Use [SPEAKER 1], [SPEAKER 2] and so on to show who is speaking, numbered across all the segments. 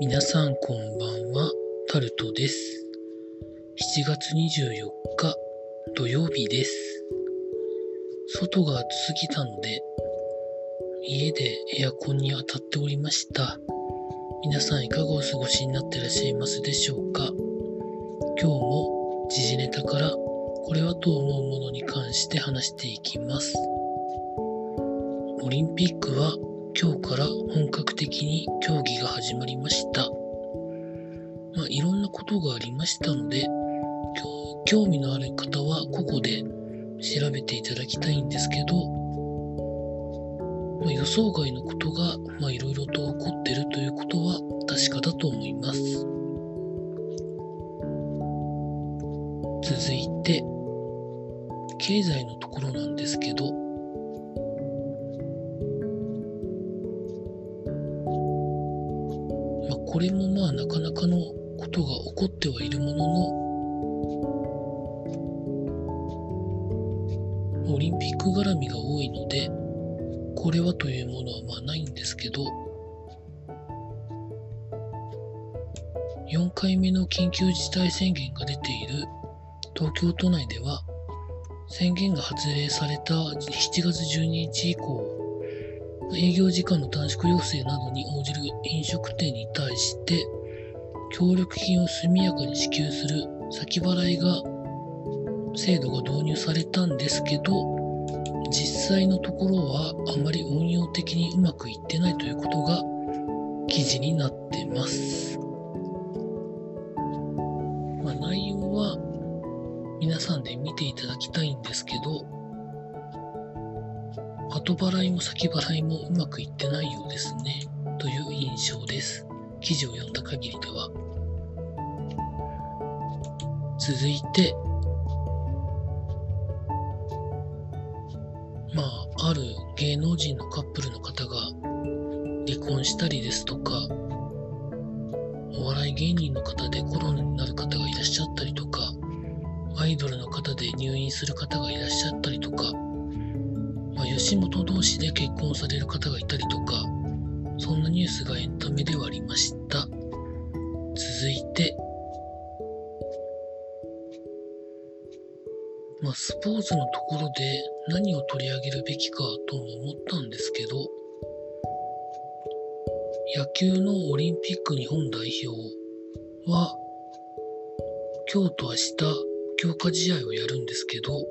[SPEAKER 1] 皆さんこんばんは、タルトです。7月24日土曜日です。外が暑すぎたので、家でエアコンに当たっておりました。皆さんいかがお過ごしになってらっしゃいますでしょうか？今日も時事ネタからこれはと思うものに関して話していきます。オリンピックは今日から本格的に競技が始まりました。まあ、いろんなことがありましたので、興味のある方はここで調べていただきたいんですけど、まあ、予想外のことがまあいろいろと起こってるということは確かだと思います。続いて、経済のところなんですけど、これもまあなかなかのことが起こってはいるもののオリンピック絡みが多いのでこれはというものはまあないんですけど4回目の緊急事態宣言が出ている東京都内では宣言が発令された7月12日以降営業時間の短縮要請などに応じる飲食店に対して協力金を速やかに支給する先払いが制度が導入されたんですけど実際のところはあまり運用的にうまくいってないということが記事になってます。まあ、内容は皆さんで見ていただきたいんですけど後払いも先払いもうまくいってないようですね、という印象です。記事を読んだ限りでは。続いて、まあ、ある芸能人のカップルの方が離婚したりですとか、お笑い芸人の方でコロナになる方がいらっしゃったりとか、アイドルの方で入院する方がいらっしゃったりとか、まあ、吉本同士で結婚される方がいたりとか、そんなニュースがエンタメではありました。続いて、まあ、スポーツのところで何を取り上げるべきかとも思ったんですけど、野球のオリンピック日本代表は、今日と明日強化試合をやるんですけど、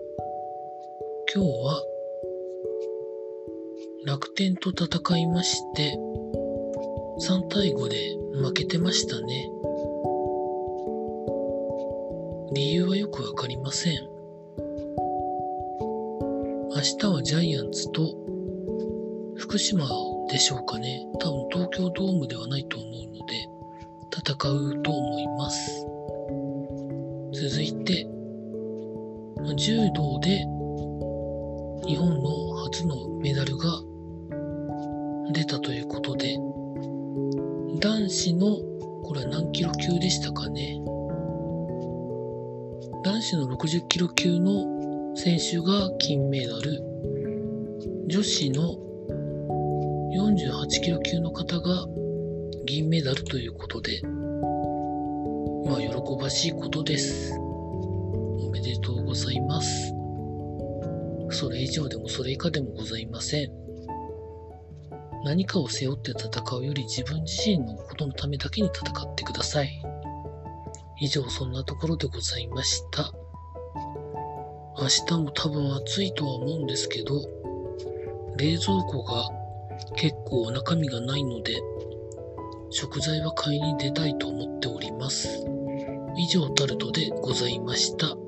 [SPEAKER 1] 今日は楽天と戦いまして、3対5で負けてましたね。理由はよくわかりません。明日はジャイアンツと福島でしょうかね。多分東京ドームではないと思うので、戦うと思います。続いて、柔道で日本の初のメダルが出たということで、男子の、これは何キロ級でしたかね。男子の60キロ級の選手が金メダル、女子の48キロ級の方が銀メダルということで、まあ喜ばしいことです。おめでとうございます。それ以上でもそれ以下でもございません。何かを背負って戦うより自分自身のことのためだけに戦ってください。以上そんなところでございました。明日も多分暑いとは思うんですけど、冷蔵庫が結構中身がないので、食材は買いに出たいと思っております。以上タルトでございました。